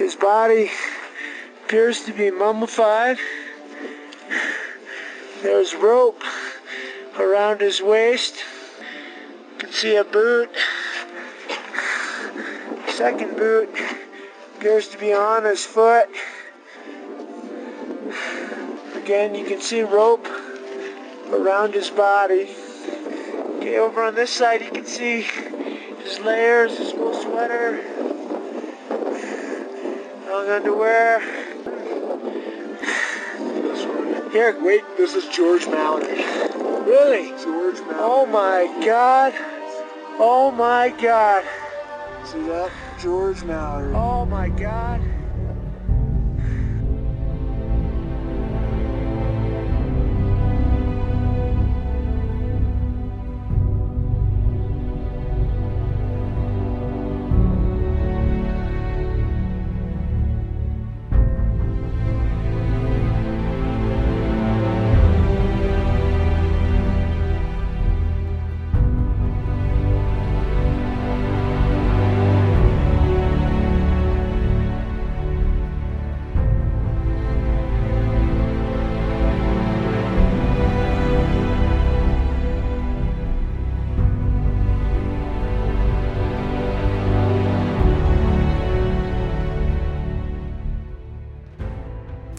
His body appears to be mummified. There's rope around his waist. You can see a boot. Second boot appears to be on his foot. Again, you can see rope around his body. Okay, over on this side, you can see his layers, his wool sweater, long underwear. Here, Wait, this is George Mallory. really? George Mallory. Oh my God! Oh my God! See that? George Mallory. Oh my God!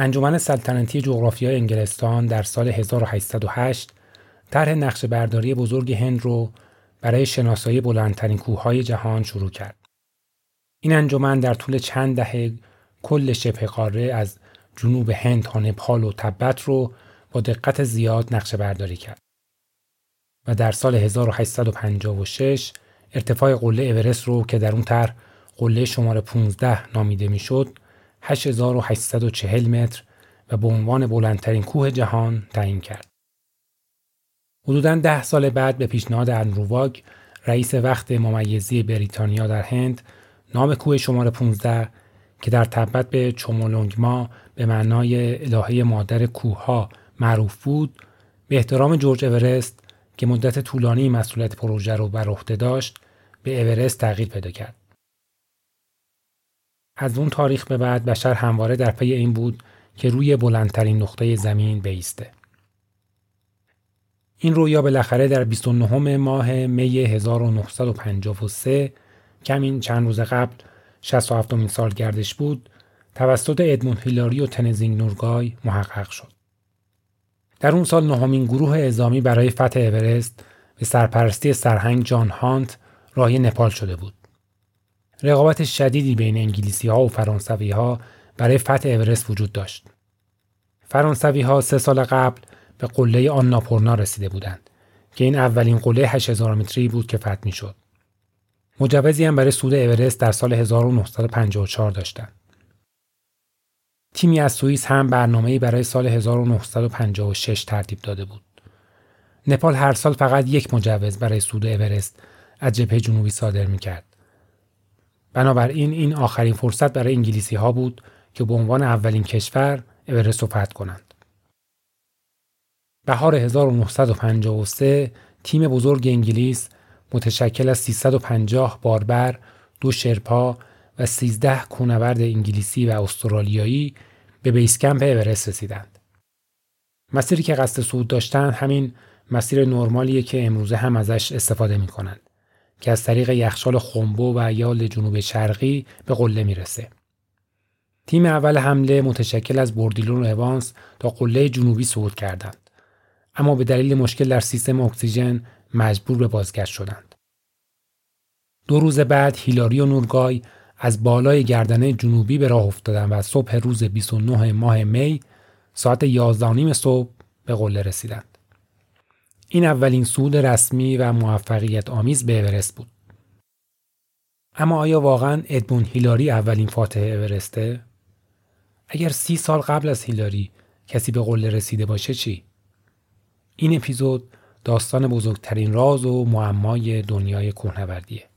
انجمن سلطنتی جغرافیای انگلستان در سال 1808 طرح نقشه برداری بزرگ هند رو برای شناسایی بلندترین کوههای جهان شروع کرد. این انجمن در طول چند دهه کل شبه قاره از جنوب هند تا نپال و تبت رو با دقت زیاد نقشه برداری کرد. و در سال 1856 ارتفاع قله اورست رو که در اون طرح قله شماره 15 نامیده می‌شد 8840 متر و به عنوان بلندترین کوه جهان تعیین کرد. حدوداً ده سال بعد به پیشنهاد اندرواگ رئیس وقت ممیزی بریتانیا در هند نام کوه شماره 15 که در تبت به چومولونگما به معنای الهه مادر کوهها معروف بود به احترام جورج اورست که مدت طولانی مسئولیت پروژه رو بر عهده داشت به اورست تغییر پیدا کرد. از اون تاریخ به بعد بشر همواره در پی این بود که روی بلندترین نقطه زمین بیسته. این رویا بالاخره در 29 ماه می 1953 کمین چند روز قبل 67 مین سال گردش بود توسط ادموند هیلاری و تنزینگ نورگای محقق شد. در اون سال نهمین گروه اعزامی برای فتح اورست به سرپرستی سرهنگ جان هانت راهی نپال شده بود. رقابت شدیدی بین انگلیسی ها و فرانسوی ها برای فتح اورست وجود داشت. فرانسوی ها سه سال قبل به قله آناپورنا رسیده بودند که این اولین قله 8000 متری بود که فتح می شد. مجوزی هم برای سود اورست در سال 1954 داشتند. تیمی از سوئیس هم برنامه‌ای برای سال 1956 ترتیب داده بود. نپال هر سال فقط یک مجوز برای سود اورست از جبهه جنوبی صادر می کرد. بنابراین این آخرین فرصت برای انگلیسی ها بود که به عنوان اولین کشور اورست رو فتح کنند. بهار 1953 تیم بزرگ انگلیس متشکل از 350 باربر، دو شرپا و 13 کونورد انگلیسی و استرالیایی به بیسکمپ اورست رسیدند. مسیری که قصد صعود داشتند همین مسیر نرمالیه که امروزه هم ازش استفاده می کنند. که از طریق یخچال خنبو و یال جنوب شرقی به قله می‌رسه. تیم اول حمله متشکل از بردیلون و اوانس تا قله جنوبی صعود کردند. اما به دلیل مشکل در سیستم اکسیژن مجبور به بازگشت شدند. دو روز بعد هیلاری و نورگای از بالای گردنه جنوبی به راه افتادند و صبح روز 29 ماه می ساعت 11 صبح به قله رسیدند. این اولین سود رسمی و موفقیت آمیز به اورست بود. اما آیا واقعا ادمون هیلاری اولین فاتح اورسته؟ اگر سی سال قبل از هیلاری کسی به قله رسیده باشه چی؟ این اپیزود داستان بزرگترین راز و معمای دنیای کوهنوردیه.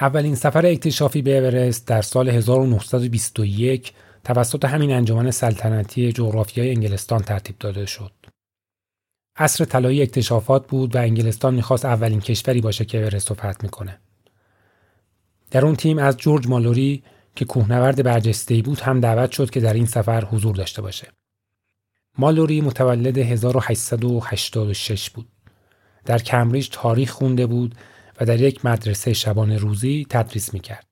اولین سفر اکتشافی به اورست در سال 1921 توسط همین انجمن سلطنتی جغرافیای انگلستان ترتیب داده شد. عصر طلایی اکتشافات بود و انگلستان می‌خواست اولین کشوری باشه که اورست رو فتح می‌کنه. در اون تیم از جورج مالوری که کوهنورد برجسته‌ای بود هم دعوت شد که در این سفر حضور داشته باشه. مالوری متولد 1886 بود. در کمبریج تاریخ خونده بود و در یک مدرسه شبانه روزی تدریس می‌کرد.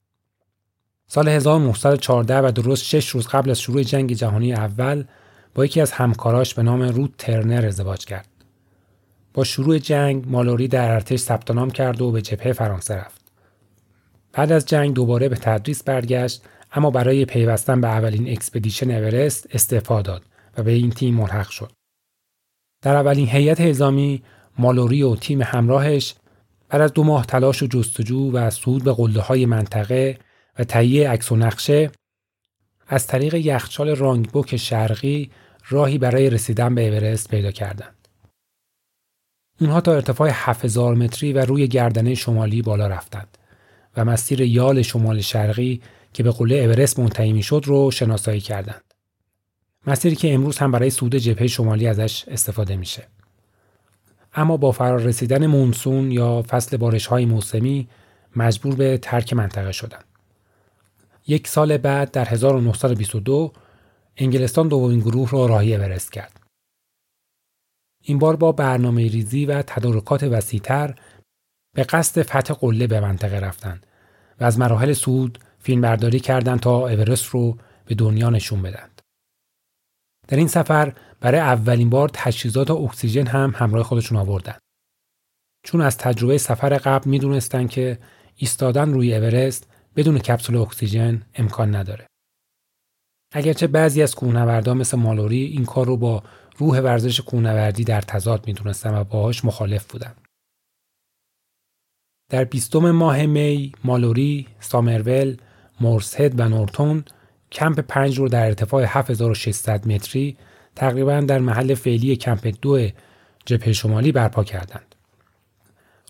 سال 1914 و درست شش روز قبل از شروع جنگ جهانی اول با یکی از همکاراش به نام روت ترنر ازدواج کرد. با شروع جنگ مالوری در ارتش ثبت نام کرد و به جبهه فرانسه رفت. بعد از جنگ دوباره به تدریس برگشت اما برای پیوستن به اولین expedition اورست استعفا داد و به این تیم ملحق شد. در اولین هیئت هزامی مالوری و تیم همراهش بعد از دو ماه تلاش و جستجو و صعود به قله های منطقه و تهیه عکس و نقشه از طریق یخچال رانگبوک شرقی راهی برای رسیدن به اورست پیدا کردند. اونها تا ارتفاع 7000 متری و روی گردنه شمالی بالا رفتند و مسیر یال شمال شرقی که به قله اورست منتهی می‌شد رو شناسایی کردند. مسیری که امروز هم برای صعود جبهه شمالی ازش استفاده میشه. اما با فرار رسیدن مونسون یا فصل بارش های موسمی مجبور به ترک منطقه شدند. یک سال بعد در 1922 انگلستان دومین گروه را راهی اورست کرد. این بار با برنامه ریزی و تدارکات وسیعتر به قصد فتح قله به منطقه رفتند و از مراحل سود فیلم برداری کردند تا اورست رو به دنیا نشون بدند. در این سفر برای اولین بار تجهیزات اکسیژن هم همراه خودشون آوردن. چون از تجربه سفر قبل می‌دونستن که ایستادن روی اورست بدون کپسول اکسیژن امکان نداره. اگرچه بعضی از کوهنوردان مثل مالوری این کار رو با روح ورزش کوهنوردی در تضاد می‌دونستن و باهاش مخالف بودن. در بیستم ماه می مالوری، سامرول، مورسهد و نورتون کمپ پنج رو در ارتفاع 7600 متری تقریبا در محل فعلی کمپ دو جبهه شمالی برپا کردند.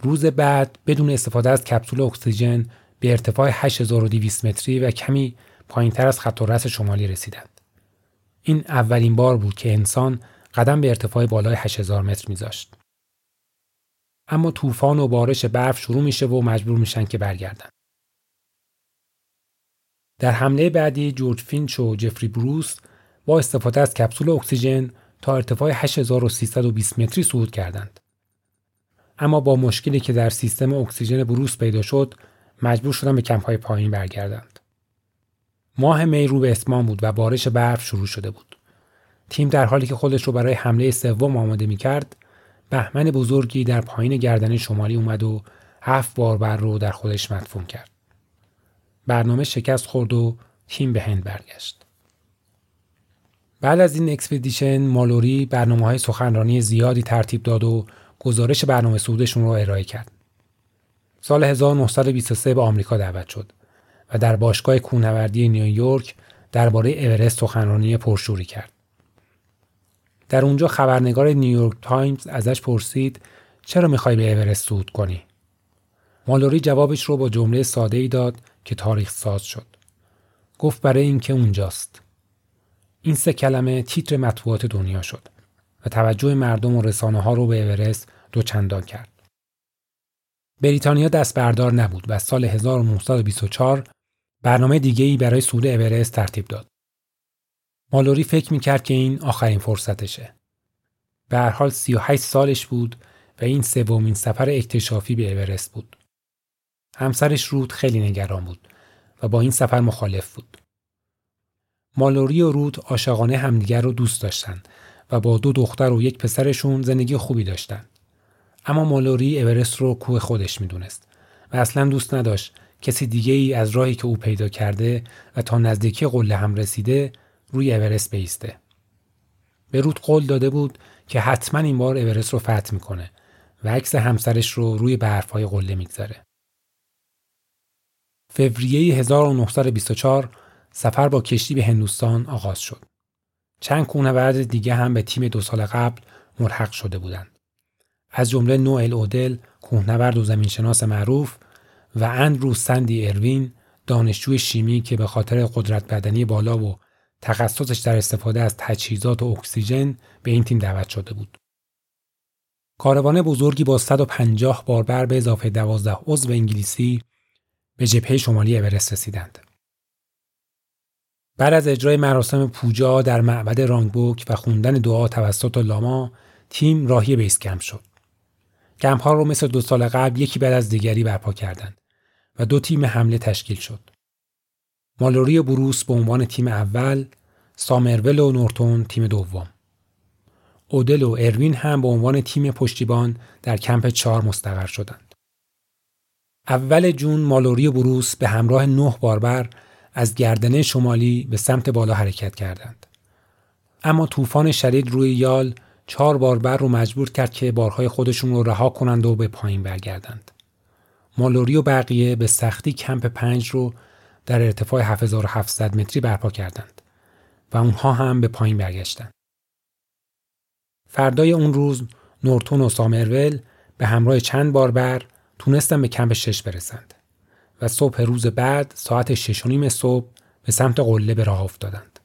روز بعد بدون استفاده از کپسول اکسیژن به ارتفاع 8200 متری و کمی پایینتر از خط و شمالی رسیدند. این اولین بار بود که انسان قدم به ارتفاع بالای 8000 متر میذاشت. اما طوفان و بارش برف شروع میشه و مجبور میشن که برگردن. در حمله بعدی جورج فینچ و جفری بروس با استفاده از کپسول اکسیژن تا ارتفاع 8320 متری صعود کردند. اما با مشکلی که در سیستم اکسیژن بروس پیدا شد مجبور شدن به کمپ های پایین برگردند. ماه می رو به اسمان بود و بارش برف شروع شده بود. تیم در حالی که خودش رو برای حمله سوم آماده می کرد بهمن بزرگی در پایین گردنه شمالی اومد و هفت باربر رو در خودش مدفون کرد. برنامه شکست خورد و تیم به هند برگشت. بعد از این expedition مالوری برنامه های سخنرانی زیادی ترتیب داد و گزارش برنامه صعودشون رو ارائه کرد. سال 1923 به آمریکا دعوت شد و در باشگاه کوهنوردی نیویورک درباره اورست سخنرانی پرشوری کرد. در اونجا خبرنگار نیویورک تایمز ازش پرسید چرا می‌خوای به اورست صعود کنی؟ مالوری جوابش رو با جمله ساده ای داد که تاریخ ساز شد. گفت برای اینکه اونجاست. این سه کلمه تیتر مطبوعات دنیا شد و توجه مردم و رسانه ها رو به اورست دوچندان کرد. بریتانیا دست بردار نبود و سال 1924 برنامه دیگه ای برای صعود اورست ترتیب داد. مالوری فکر می‌کرد که این آخرین فرصتشه. به هر حال 38 سالش بود و این سومین سفر اکتشافی به اورست بود. همسرش رود خیلی نگران بود و با این سفر مخالف بود. مالوری و رود عاشقانه همدیگر رو دوست داشتند و با دو دختر و یک پسرشون زندگی خوبی داشتند. اما مالوری اورست رو کوه خودش می‌دونست و اصلا دوست نداشت کسی دیگه ای از راهی که او پیدا کرده و تا نزدیکی قله هم رسیده روی اورست بیسته. به رود قول داده بود که حتما این بار اورست رو فتح می‌کنه و عکس همسرش رو روی برفهای قله می‌گذاره. فوریه 1924 سفر با کشتی به هندوستان آغاز شد. چند کوهنورد دیگه هم به تیم دو سال قبل ملحق شده بودند. از جمله نوئل اودل، کوهنورد و زمینشناس معروف و اندرو سندی اروین، دانشجوی شیمی که به خاطر قدرت بدنی بالا و تخصصش در استفاده از تجهیزات و اکسیژن به این تیم دعوت شده بود. کاروان بزرگی با 150 باربر به اضافه 12 عضو انگلیسی به جبهه شمالی اورست رسیدند. بعد از اجرای مراسم پوجا در معبد رانگبوک و خوندن دعا توسط لاما تیم راهی بیس کمپ شد. کمپ ها رو مثل دو سال قبل یکی بعد از دیگری برپا کردند و دو تیم حمله تشکیل شد. مالوری و بروس به عنوان تیم اول، سامرول و نورتون تیم دوم. اودل و اروین هم به عنوان تیم پشتیبان در کمپ چهار مستقر شدند. اول جون مالوری و بروس به همراه نه باربر از گردنه شمالی به سمت بالا حرکت کردند. اما طوفان شدید روی یال چهار باربر رو مجبور کرد که بارهای خودشون رو رها کنند و به پایین برگردند. مالوری و بقیه به سختی کمپ پنج رو در ارتفاع 7700 متری برپا کردند و اونها هم به پایین برگشتند. فردای اون روز نورتون و سامرول به همراه چند باربر تونستن به کمپ شش برسند و صبح روز بعد ساعت شش و نیم صبح به سمت قله به راه افتادند.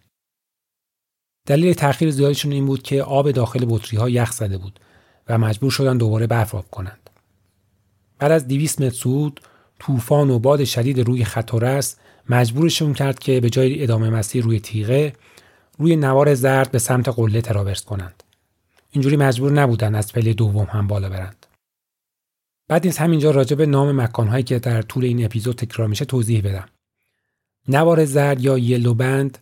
دلیل تأخیر زیادشون این بود که آب داخل بطری ها یخ زده بود و مجبور شدن دوباره برف آب کنند. بعد از 200 متر صعود طوفان و باد شدید روی خط و رس مجبورشون کرد که به جای ادامه مسیر روی تیغه روی نوار زرد به سمت قله تراورس کنند. اینجوری مجبور نبودن از پله دوم هم بالا برند. بعد نیز همینجا راجع به نام مکانهایی که در طول این اپیزود تکرار میشه توضیح بدم. نوار زرد یا یلو بند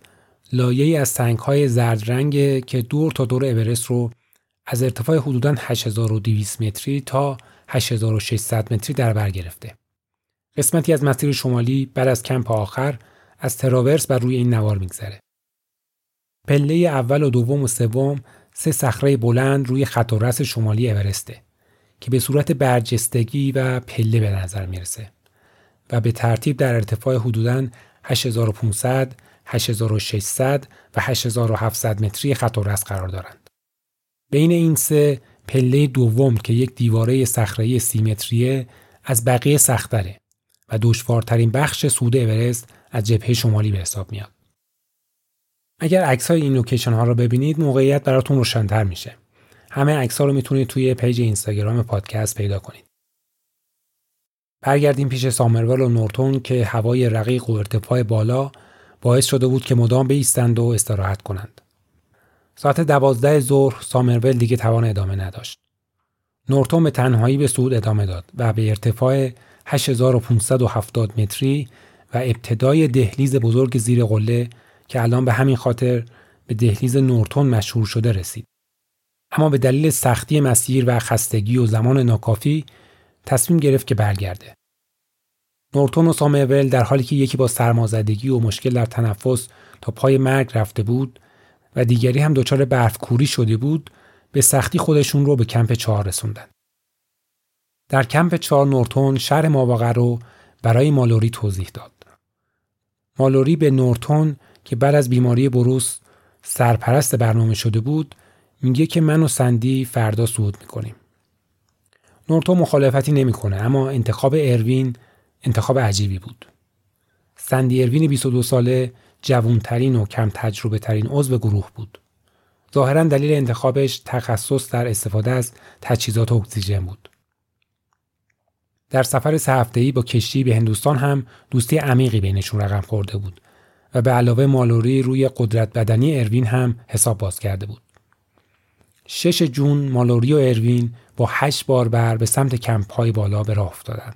لایه از سنگ های زرد رنگ که دور تا دور اورست رو از ارتفاع حدوداً 8200 متری تا 8600 متری در بر گرفته. قسمتی از مسیر شمالی بعد از کمپ آخر از تراورس بر روی این نوار میگذره. پله اول و دوم و سوم سه صخره بلند روی خط و رس شمالی اورسته که به صورت برجستگی و پله به نظر می‌رسه و به ترتیب در ارتفاع حدوداً 8500 8600 و 8700 متری خط الرأس قرار دارند. بین این سه پله دوم که یک دیواره صخره‌ای سی متریه از بقیه سختره و دشوارترین بخش صعود اورست از جبهه شمالی به حساب میاد. اگر عکس های این لوکیشن ها رو ببینید موقعیت براتون روشنتر میشه. همه عکس رو می‌تونید توی پیج اینستاگرام پادکست پیدا کنید. برگردیم پیش سامرول و نورتون که هوای رقیق و ارتفاع بالا باعث شده بود که مدام بیستند و استراحت کنند. ساعت دوازده ظهر سامرول دیگه توان ادامه نداشت. نورتون به تنهایی به صعود ادامه داد و به ارتفاع 8570 متری و ابتدای دهلیز بزرگ زیر قله که الان به همین خاطر به دهلیز نورتون مشهور شده رسید. اما به دلیل سختی مسیر و خستگی و زمان ناکافی تصمیم گرفت که برگرده. نورتون و سامرول در حالی که یکی با سرمازدگی و مشکل در تنفس تا پای مرگ رفته بود و دیگری هم دچار برف کوری شده بود به سختی خودشون رو به کمپ چهار رسوندن. در کمپ چهار نورتون شهر ماواقع رو برای مالوری توضیح داد. مالوری به نورتون که بعد از بیماری بروس سرپرست برنامه شده بود میگه که من و سندی فردا صعود می‌کنیم. نورتون مخالفتی نمی‌کنه اما انتخاب اروین انتخاب عجیبی بود. سندی اروین 22 ساله جوانترین و کم تجربه ترین عضو گروه بود. ظاهرا دلیل انتخابش تخصص در استفاده از تجهیزات اکسیژن بود. در سفر سه با کشتی به هندوستان هم دوستی عمیقی بینشون رقم خورده بود و به علاوه مالوری روی قدرت بدنی اروین هم حساب باز کرده بود. 6 جون مالوری و اروین با هشت بار به سمت کمپ های بالا به راه افتادند.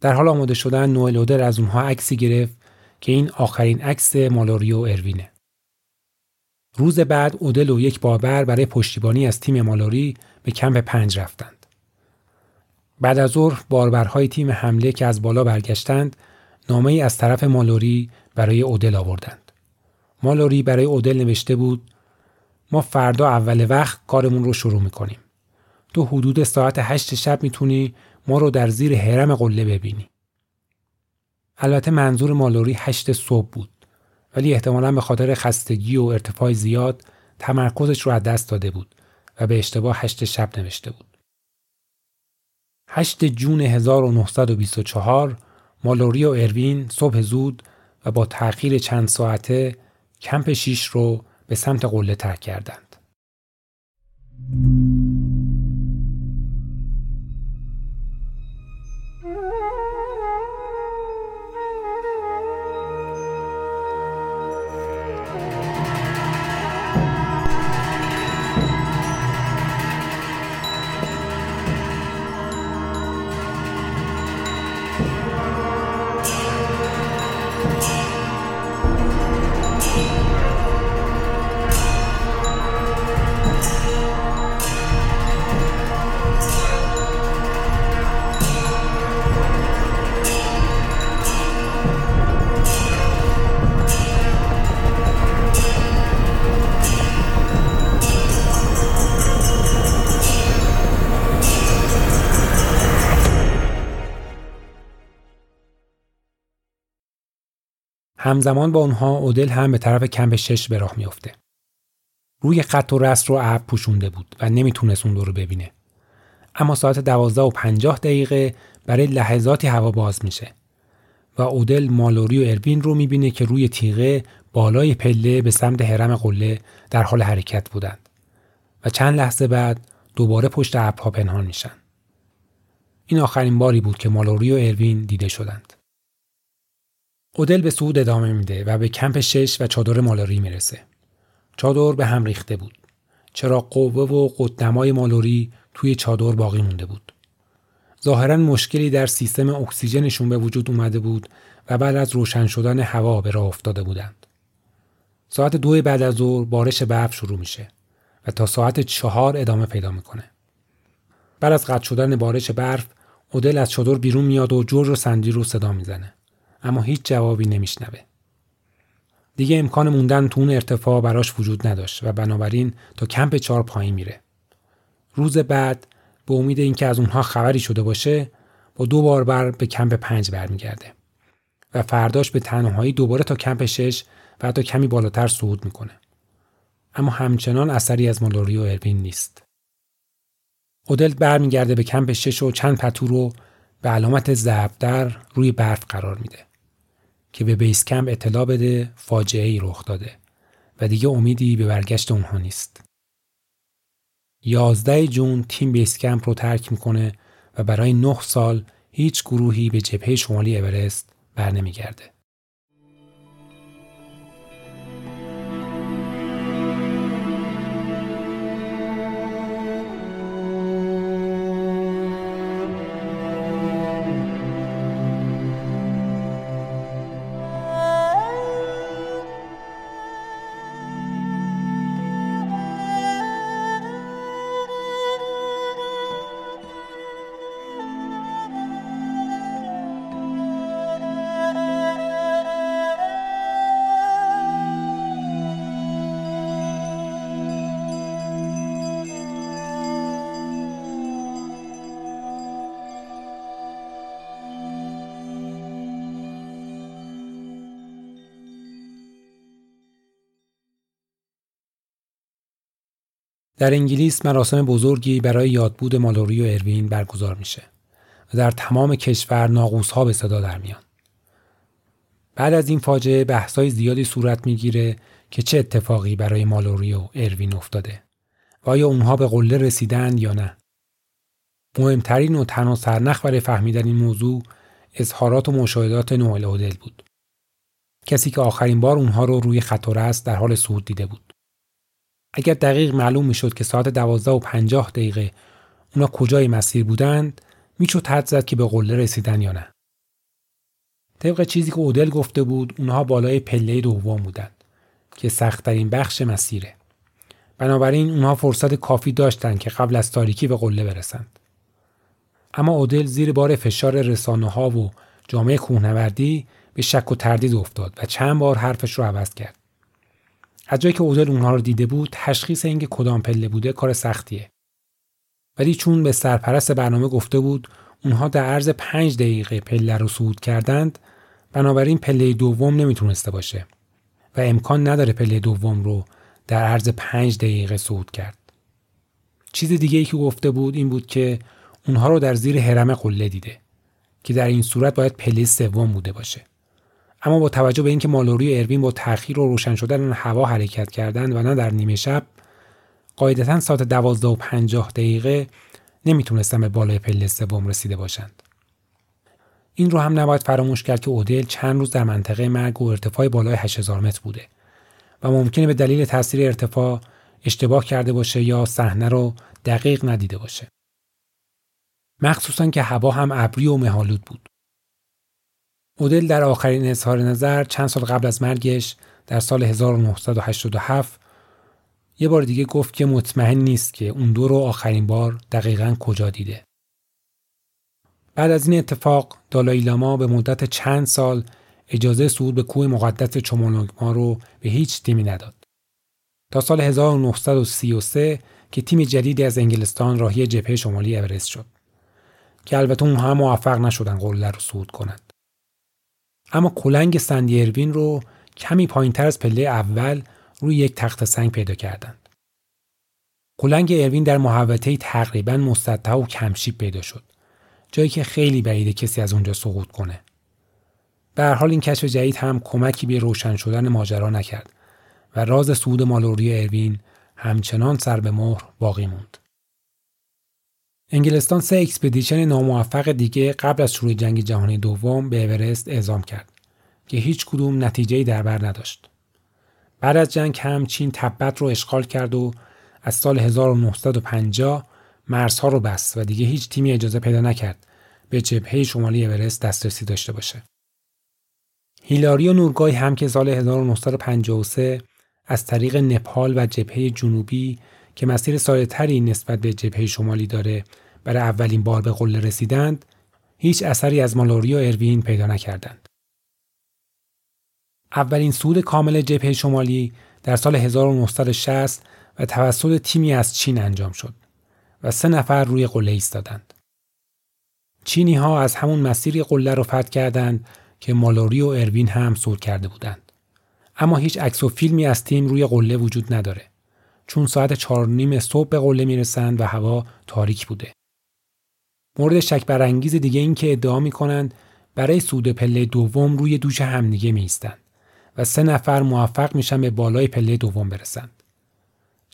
در حال آماده شدن نوئل اودر از اونها عکسی گرفت که این آخرین عکس مالوری و اروینه. روز بعد اودل و یک باربر برای پشتیبانی از تیم مالوری به کمپ پنج رفتند. بعد از ظهر باربرهای تیم حمله که از بالا برگشتند نامه ای از طرف مالوری برای اودل آوردند. مالوری برای اودل نوشته بود ما فردا اول وقت کارمون رو شروع می‌کنیم. تو حدود ساعت هشت شب می‌تونی ما رو در زیر حرم قله ببینی. البته منظور مالوری هشت صبح بود ولی احتمالا به خاطر خستگی و ارتفاع زیاد تمرکزش رو از دست داده بود و به اشتباه هشت شب نوشته بود. 8 جون 1924 مالوری و اروین صبح زود و با تأخیر چند ساعته کمپ شیش رو به سمت قله ترک کردند. همزمان با اونها اودل هم به طرف کمپ شش به راه میافته. روی خط و رست رو ابر پوشونده بود و نمی‌تونست اون رو ببینه. اما ساعت دوازده و پنجاه دقیقه برای لحظاتی هوا باز میشه و اودل مالوری و اروین رو می‌بینه که روی تیغه بالای پله به سمت حرم قله در حال حرکت بودند و چند لحظه بعد دوباره پشت ابرها پنهان میشن. این آخرین باری بود که مالوری و اروین دیده شدند. اودل به سود ادامه میده و به کمپ شش و چادر مالوری می‌رسه. چادر به هم ریخته بود. چرا قوه و قدمای مالوری توی چادر باقی مونده بود. ظاهرا مشکلی در سیستم اکسیژنشون به وجود اومده بود و بعد از روشن شدن هوا به راه افتاده بودند. ساعت دو بعد از ظهر بارش برف شروع میشه و تا ساعت چهار ادامه پیدا می‌کنه. بعد از قطع شدن بارش برف اودل از چادر بیرون میاد و جورج و سندی رو صدا می‌زنه. اما هیچ جوابی نمیشنوه. دیگه امکان موندن تو اون ارتفاع براش وجود نداشت و بنابراین تا کمپ چهار پایین میره. روز بعد به امید اینکه از اونها خبری شده باشه با دو بار بر به کمپ پنج برمیگرده و فرداش به تنهایی دوباره تا کمپ شش و حتی کمی بالاتر صعود می‌کنه. اما همچنان اثری از مالوری و اروین نیست. اودل برمیگرده به کمپ شش و چند پتو رو به علامت ضرب روی برف قرار میده که به بیس کمپ اطلاع بده فاجعه ای رخ داده و دیگه امیدی به برگشت اونها نیست. 11 جون تیم بیس کمپ رو ترک می‌کنه و برای 9 سال هیچ گروهی به جبهه شمالی اورست بر در انگلیس مراسم بزرگی برای یادبود مالوری و اروین برگزار میشه و در تمام کشور ناقوس ها به صدا در میان. بعد از این فاجعه بحثای زیادی صورت می‌گیره که چه اتفاقی برای مالوری و اروین افتاده و آیا اونها به قله رسیدن یا نه. مهمترین و تنها سرنخ برای فهمیدن این موضوع اظهارات و مشاهدات نوئل اودل بود. کسی که آخرین بار اونها رو روی خط است در حال صعود دیده بود. اگر دقیق معلوم می‌شد که ساعت دوازده و پنجاه دقیقه اونا کجای مسیر بودند می‌شد حد زد که به قله رسیدن یا نه. طبق چیزی که اودل گفته بود اونها بالای پله دوم بودند که سختترین بخش مسیره. بنابراین اونها فرصت کافی داشتند که قبل از تاریکی به قله برسند. اما اودل زیر بار فشار رسانه ها و جامعه کوهنوردی به شک و تردید افتاد و چند بار حرفش رو عوض کرد. از جایی که اودل اونها رو دیده بود تشخیص اینکه کدام پله بوده کار سختیه. ولی چون به سرپرست برنامه گفته بود اونها در عرض پنج دقیقه پله رو صعود کردند بنابراین پله دوم نمی‌تونسته باشه و امکان نداره پله دوم رو در عرض پنج دقیقه صعود کرد. چیز دیگه ای که گفته بود این بود که اونها رو در زیر حرم قله دیده که در این صورت باید پله سوم بوده باشه. اما با توجه به اینکه مالوری و اروین با تأخیر و روشن شدن هوا حرکت کردند و نه در نیمه شب قاعدتا ساعت دوازده و پنجاه دقیقه نمی‌تونستن به بالای پله سوم رسیده باشند. این رو هم نباید فراموش کرد که اودل چند روز در منطقه مرگ و ارتفاع بالای 8000 متر بوده و ممکنه به دلیل تاثیر ارتفاع اشتباه کرده باشه یا صحنه رو دقیق ندیده باشه. مخصوصا که هوا هم ابری و مهالود بود. اودل در آخرین اظهار نظر چند سال قبل از مرگش در سال 1987 یه بار دیگه گفت که مطمئن نیست که اون دو رو آخرین بار دقیقا کجا دیده. بعد از این اتفاق دالای لاما به مدت چند سال اجازه صعود به کوه مقدس چومونگما رو به هیچ تیمی نداد. تا سال 1933 که تیم جدیدی از انگلستان راهی جبهه شمالی اورست شد که البته اونها هم موفق نشدن قله رو صعود کنند. اما کلنگ سندی اروین رو کمی پایینتر از پله اول روی یک تخت سنگ پیدا کردند. کلنگ اروین در محوطه تقریبا مسطح و کمشیب پیدا شد. جایی که خیلی بعیده کسی از اونجا سقوط کنه. به حال این کشف جدید هم کمکی به روشن شدن ماجرا نکرد و راز صعود مالوری اروین همچنان سر به مهر باقی موند. انگلستان سه expedition ناموفق دیگه قبل از شروع جنگ جهانی دوم به اورست اعزام کرد که هیچ کدوم نتیجه‌ای در بر نداشت. بعد از جنگ هم چین تبت رو اشغال کرد و از سال 1950 مرزها رو بست و دیگه هیچ تیمی اجازه پیدا نکرد به جبهه شمالی اورست دسترسی داشته باشه. هیلاری و نورگای هم که سال 1953 از طریق نپال و جبهه جنوبی که مسیر سادهتری نسبت به جبهه شمالی داره برای اولین بار به قله رسیدند هیچ اثری از مالوری و اروین پیدا نکردند. اولین سود کامل جبهه شمالی در سال 1960 و توسط تیمی از چین انجام شد و سه نفر روی قله ایستادند. چینی ها از همون مسیری قله رو فتح کردند که مالوری و اروین هم صعود کرده بودند. اما هیچ عکس و فیلمی از تیم روی قله وجود نداره. چون ساعت چهار نیم صبح به قله می‌رسند و هوا تاریک بوده. مورد شک برانگیز دیگه این که ادعا می‌کنند برای سود پله دوم روی دوش همدیگه میستند و سه نفر موفق میشن به بالای پله دوم برسند.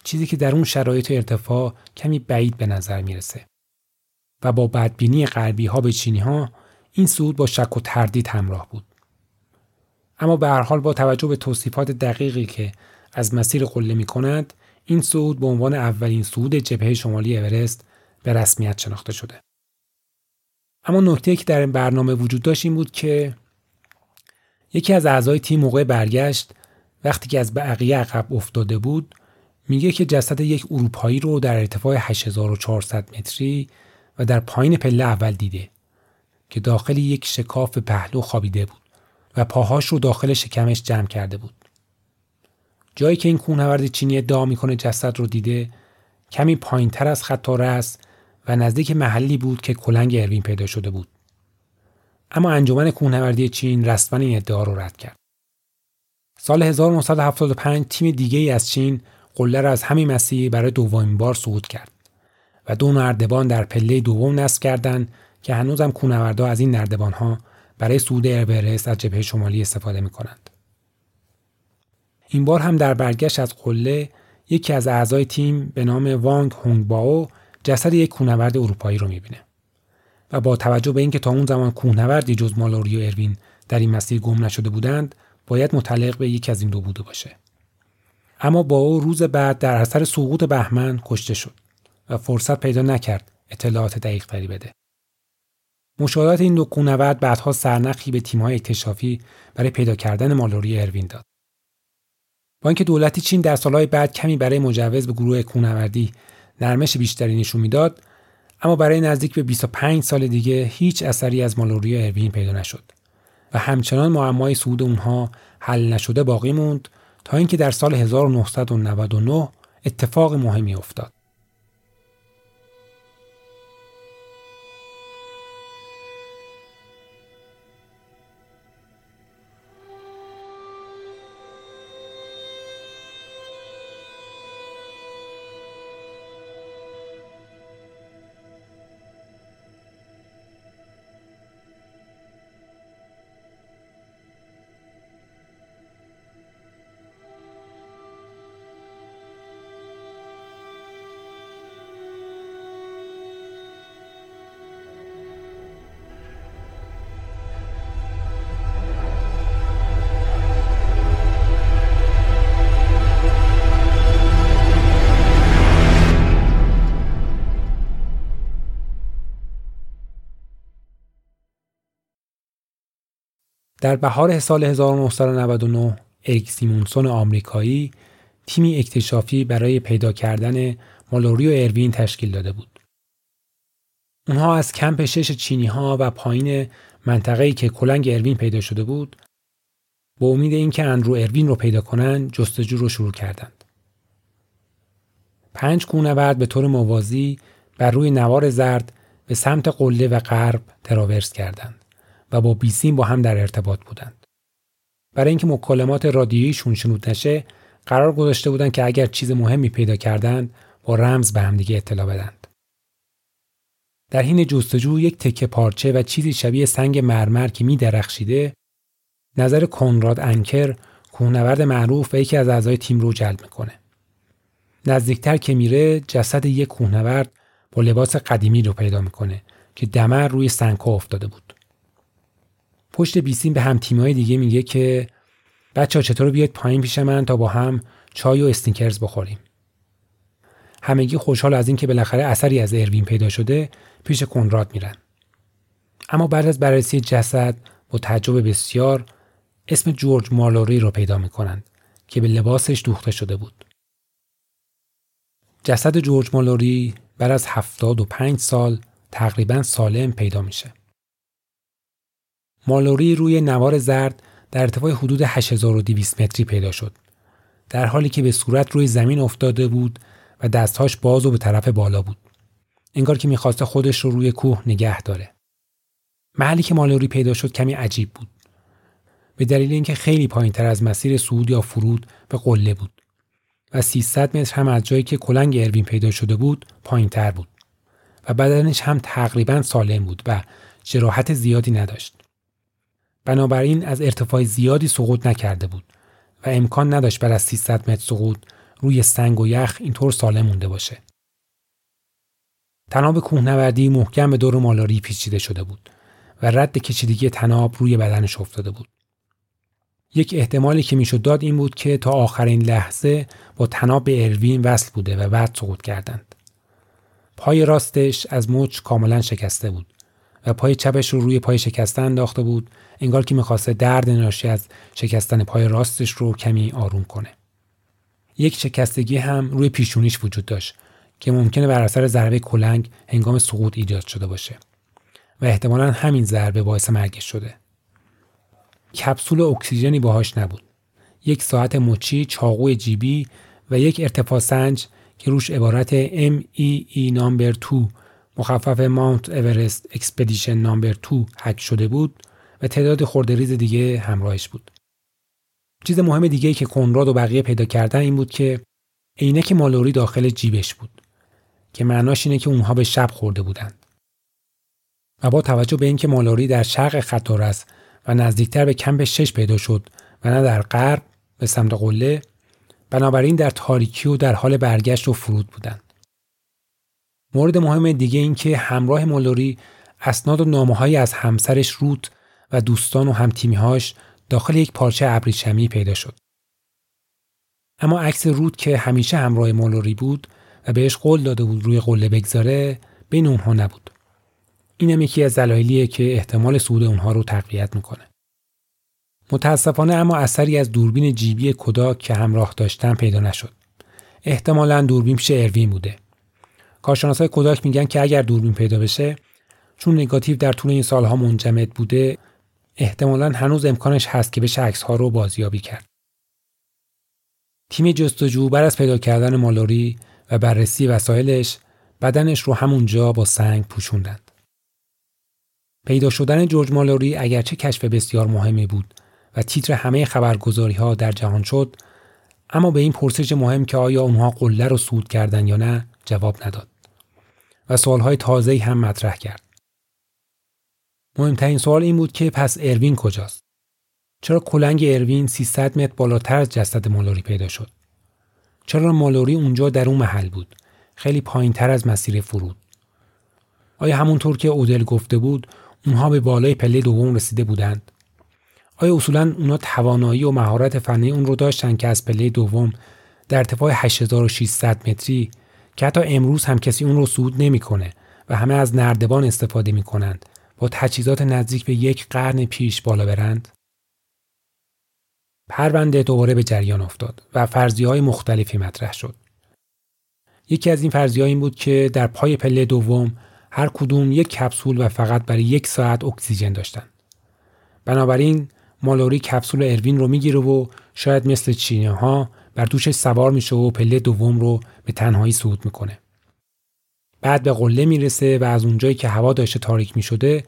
چیزی که در اون شرایط ارتفاع کمی بعید به نظر می‌رسه. و با بدبینی غربی ها به چینی ها این صعود با شک و تردید همراه بود. اما به هر حال با توجه به توصیفات دقیقی که از مسیر قله می کند این صعود به عنوان اولین صعود جبهه شمالی اورست به رسمیت شناخته شده. اما نکته که در این برنامه وجود داشت این بود که یکی از اعضای تیم موقع برگشت وقتی که از بقیه عقب افتاده بود میگه که جسد یک اروپایی رو در ارتفاع 8400 متری و در پایین پله اول دیده که داخل یک شکاف پهلو خوابیده بود و پاهاش رو داخل شکمش جمع کرده بود. جایی که این کوهنورد چینی ادعا می‌کنه جسد رو دیده کمی پایین تر از خط است و نزدیک محلی بود که کلنگ اروین پیدا شده بود. اما انجمن کوهنوردی چین رسما این ادعا رو رد کرد. سال 1975 تیم دیگه ای از چین قله را از همین مسیر برای دومین بار صعود کرد و دو نردبان در پله دوم نصب کردند که هنوزم کوهنوردها از این نردبان ها برای صعود اورست از جبهه شمالی استفاده می کنند. این بار هم در برگشت از قله یکی از اعضای تیم به نام وانگ هونگ باو جسد یک کوهنورد اروپایی رو می‌بینه و با توجه به اینکه تا اون زمان کوهنوردی جز مالوری و اروین در این مسیر گم نشده بودند باید متعلق به یکی از این دو بوده باشه. اما با او روز بعد در اثر سقوط بهمن کشته شد و فرصت پیدا نکرد اطلاعات دقیق تری بده. مشاهدات این دو کوهنورد بعدها سرنخی به تیم‌های اکتشافی برای پیدا کردن مالوری اروین داد. با اینکه دولت چین در سالهای بعد کمی برای مجوز به گروه کوهنوردی نرمش بیشتری نشون می‌داد اما برای نزدیک به 25 سال دیگه هیچ اثری از مالوری اروین پیدا نشد و همچنان معمای صعود اونها حل نشده باقی موند تا اینکه در سال 1999 اتفاق مهمی افتاد. در بهار سال 1999 اریک سیمونسون آمریکایی تیمی اکتشافی برای پیدا کردن مالوری و اروین تشکیل داده بود. اونها از کمپ شش چینی ها و پایین منطقه‌ای که کلنگ اروین پیدا شده بود با امید اینکه اندرو اروین رو پیدا کنن جستجو رو شروع کردند. پنج کوهنورد به طور موازی بر روی نوار زرد به سمت قله و غرب تراورس کردند. و با بیسیم با هم در ارتباط بودند. برای اینکه مکالمات رادیوییشون شنود نشه قرار گذاشته بودند که اگر چیز مهمی پیدا کردند با رمز به همدیگه اطلاع بدند. در حین جستجو یک تکه پارچه و چیزی شبیه سنگ مرمر که می درخشیده نظر کنراد انکر کوهنورد معروف و یکی از اعضای تیم رو جلب می‌کنه. نزدیکتر که میره جسد یک کوهنورد با لباس قدیمی رو پیدا می‌کنه که دمر روی سنگها افتاده بود. پشت بیسیم به هم تیمای دیگه میگه که بچه ها چطور بیاید پایین پیش من تا با هم چای و استینکرز بخوریم. همگی خوشحال از اینکه بالاخره اثری از اروین پیدا شده پیش کنراد میرن. اما بعد از بررسی جسد با تعجب بسیار اسم جورج مالوری رو پیدا می‌کنند که به لباسش دوخته شده بود. جسد جورج مالوری بعد از هفتاد و پنج سال تقریبا سالم پیدا میشه. مالوری روی نوار زرد در ارتفاع حدود 8200 متری پیدا شد. در حالی که به صورت روی زمین افتاده بود و دستهاش باز و به طرف بالا بود. انگار که می‌خواسته خودش رو روی کوه نگه داره. محلی که مالوری پیدا شد کمی عجیب بود. به دلیل اینکه خیلی پایین تر از مسیر صعود یا فرود به قله بود و 300 متر هم از جایی که کلنگ اروین پیدا شده بود پایین تر بود و بدنش هم تقریبا سالم بود و جراحت زیادی نداشت. بنابراین از ارتفاع زیادی سقوط نکرده بود و امکان نداشت بر از 300 متر سقوط روی سنگ و یخ اینطور سالم مونده باشه. تناب کوهنوردی محکم به دور مالاری پیچیده شده بود و رد کشیدگی تناب روی بدنش افتاده بود. یک احتمالی که می‌شد داد این بود که تا آخرین لحظه با تناب اروین وصل بوده و بعد سقوط کردند. پای راستش از مچ کاملا شکسته بود و پای چپش رو روی پای شکسته انداخته بود انگار که می‌خواسته درد ناشی از شکستن پای راستش رو کمی آروم کنه. یک شکستگی هم روی پیشونیش وجود داشت که ممکنه بر اثر ضربه کلنگ هنگام سقوط ایجاد شده باشه و احتمالا همین ضربه باعث مرگش شده. کپسول اکسیژنی باهاش نبود. یک ساعت مچی، چاقوی جیبی و یک ارتفاع سنج که روش عبارت MEE number 2 مخفف Mount Everest Expedition number 2 حک شده بود و تعداد خردریز دیگه همراهش بود. چیز مهم دیگه که کنراد و بقیه پیدا کردن این بود که عینک مالوری داخل جیبش بود که معناش اینه که اونها به شب خورده بودند. و با توجه به اینکه مالوری در شرق است و نزدیکتر به کمپ شش پیدا شد و نه در غرب به سمت قله بنابراین در تاریکی و در حال برگشت و فرود بودند. مورد مهم دیگه این که همراه مالوری اسناد و نامه از همسرش روت و دوستان و همتیمیهاش داخل یک پارچه ابریشمی پیدا شد. اما عکس رود که همیشه همراه مالوری بود و بهش قول داده بود روی قله بگذاره بین اونها نبود. اینم یکی از دلایلیه که احتمال صعود اونها رو تقویت می‌کنه. متاسفانه اما اثری از دوربین جیبی کداک که همراه داشتن پیدا نشد. احتمالا دوربین پیش اروین بوده. کارشناسای کداک میگن که اگر دوربین پیدا بشه چون نگاتیو در طول این سالها منجمد بوده احتمالا هنوز امکانش هست که بشه عکس ها رو بازیابی کرد. تیم جستجو بر از پیدا کردن مالوری و بررسی وسایلش بدنش رو همونجا با سنگ پوشوندند. پیدا شدن جورج مالوری اگرچه کشف بسیار مهمی بود و تیتر همه خبرگزاری ها در جهان شد اما به این پرسش مهم که آیا اونها قله رو سود کردن یا نه جواب نداد و سوالهای تازه‌ای هم مطرح کرد. مهمترین سوال این بود که پس اروین کجاست؟ چرا کلنگ اروین 300 متر بالاتر از جسد مالوری پیدا شد؟ چرا مالوری اونجا در اون محل بود؟ خیلی پایین تر از مسیر فرود. آیا همونطور که اودل گفته بود اونها به بالای پله دوم رسیده بودند؟ آیا اصولا اونا توانایی و مهارت فنی اون رو داشتن که از پله دوم در ارتفاع 8600 متری که حتی امروز هم کسی اون رو صعود نمی‌کنه و همه از نردبان استفاده می‌کنند با تجهیزات نزدیک به یک قرن پیش بالا برند؟ پرونده دوباره به جریان افتاد و فرضی های مختلفی مطرح شد. یکی از این فرضی این بود که در پای پله دوم هر کدوم یک کپسول و فقط برای یک ساعت اکسیژن داشتند. بنابراین مالوری کپسول اروین رو می‌گیره و شاید مثل چینه ها بر دوشش سوار میشه و پله دوم رو به تنهایی صعود می‌کنه. بعد به قله می‌رسه و از اونجایی که هوا داشته تاریک می‌شده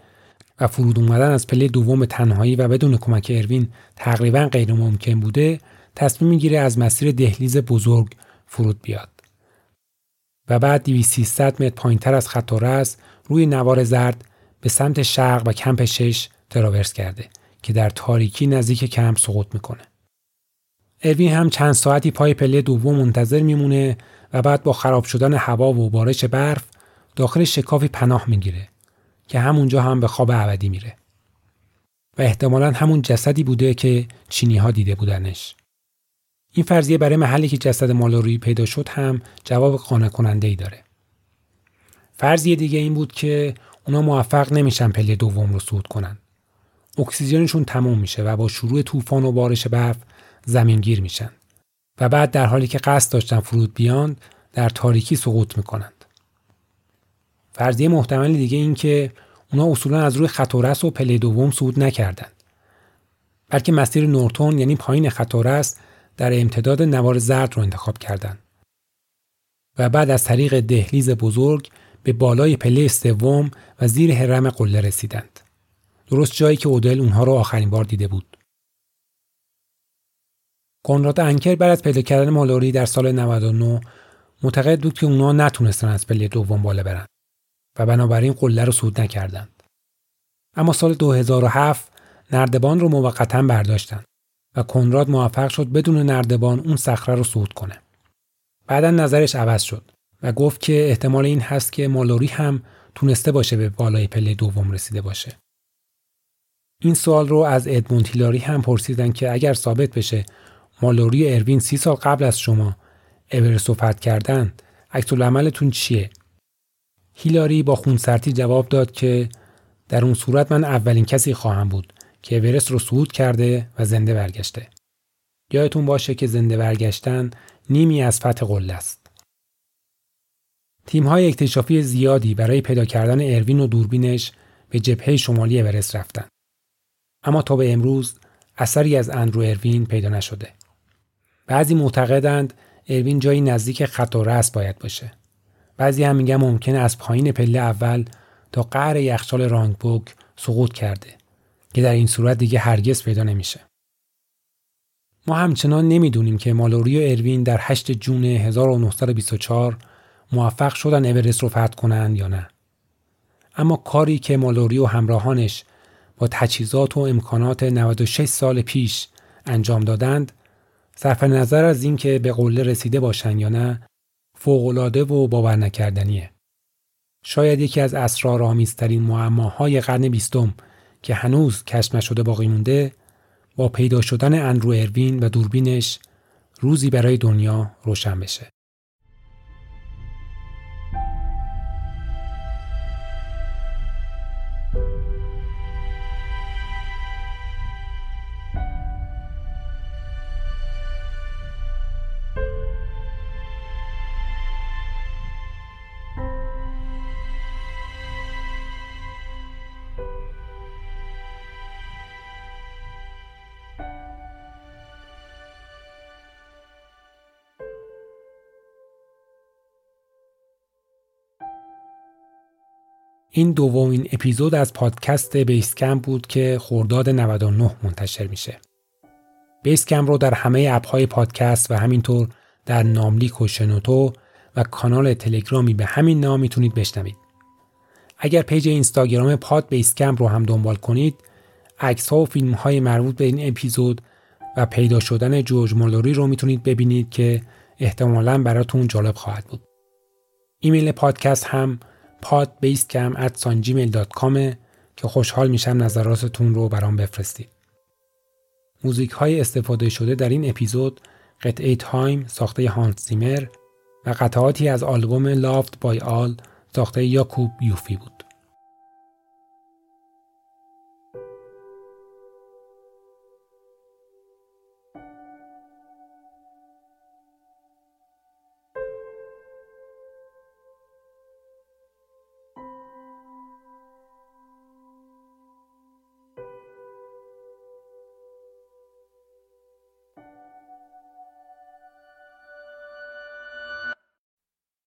و فرود اومدن از پله دوم تنهایی و بدون کمک اروین تقریبا غیر ممکن بوده تصمیم می‌گیره از مسیر دهلیز بزرگ فرود بیاد. و بعد 2300 متر پایینتر از خط رس روی نوار زرد به سمت شرق و کمپ 6 تراورس کرده که در تاریکی نزدیک کمپ سقوط می‌کنه. اروین هم چند ساعتی پای پله دوم منتظر میمونه و بعد با خراب شدن هوا و بارش برف داخل شکافی پناه می‌گیره که همونجا هم به خواب ابدی میره. و احتمالا همون جسدی بوده که چینی ها دیده بودنش. این فرضیه برای محلی که جسد مالوری پیدا شد هم جواب قانع کننده ای داره. فرضیه دیگه این بود که اونا موفق نمیشن پله دوم رو صعود کنن. اکسیژنشون تموم میشه و با شروع طوفان و بارش برف زمینگیر میشن و بعد در حالی که قصد داشتن فرود بیان در تاریکی سقوط می‌کنند. فرضیه محتمل دیگه این که اونا اصولا از روی خط و پله دوم صعود نکردند. بلکه مسیر نورتون یعنی پایین خط در امتداد نوار زرد رو انتخاب کردند. و بعد از طریق دهلیز بزرگ به بالای پله سوم و زیر حرم قله رسیدند. درست جایی که اودل اونها رو آخرین بار دیده بود. کنراد انکر بعد از پیدا کردن مالوری در سال 99 معتقد بود که اونها نتونستن از پله دوم بالا برن و بنابراین قله رو صعود نکردند. اما سال 2007 نردبان رو موقتا برداشتند و کنراد موفق شد بدون نردبان اون صخره رو صعود کنه. بعدا نظرش عوض شد و گفت که احتمال این هست که مالوری هم تونسته باشه به بالای پله دوم رسیده باشه. این سوال رو از ادموند هیلاری هم پرسیدن که اگر ثابت بشه مالوری اروین سی سال قبل از شما اورست فتح کردن عکس عملتون چیه؟ هیلاری با خونسرتی جواب داد که در اون صورت من اولین کسی خواهم بود که اورست رو صعود کرده و زنده برگشته. یادتون باشه که زنده برگشتن نیمی از فتح قله است. تیم های اکتشافی زیادی برای پیدا کردن اروین و دوربینش به جبهه شمالی اورست رفتن. اما تا به امروز اثری از اندرو اروین پیدا نشده. بعضی معتقدند اروین جایی نزدیک خط و رس باید باشه. بعضی هم میگن ممکنه از پایین پله اول تا قعر یخچال رانگبوک سقوط کرده که در این صورت دیگه هرگز پیدا نمیشه. ما همچنان نمی‌دونیم که مالوری و اروین در 8 جون 1924 موفق شدن اورست رو فتح کنند یا نه. اما کاری که مالوری و همراهانش با تجهیزات و امکانات 96 سال پیش انجام دادند صرف نظر از اینکه به قله رسیده باشند یا نه فوقالعاده و باور نکردنیه. شاید یکی از اسرارآمیزترین معماهای قرن بیستم که هنوز کشف نشده باقی مونده با پیدا شدن اندرو اروین و دوربینش روزی برای دنیا روشن بشه. این دومین اپیزود از پادکست بیس‌کمپ بود که خرداد 99 منتشر میشه. بیس‌کمپ رو در همه اپهای پادکست و همینطور در ناملیک و شنوتو و کانال تلگرامی به همین نام می‌تونید بشنوید. اگر پیج اینستاگرام پاد بیس‌کمپ رو هم دنبال کنید، عکس ها و فیلم های مربوط به این اپیزود و پیدا شدن جورج مالوری رو می‌تونید ببینید که احتمالا براتون جالب خواهد بود. ایمیل پادکست هم podbasecamp@gmail.com که خوشحال میشم نظراتتون رو برام بفرستید. موزیک های استفاده شده در این اپیزود قطعه Time ساخته هانس زیمر و قطعاتی از آلبوم Loved by All ساخته یاکوب یوفی بود.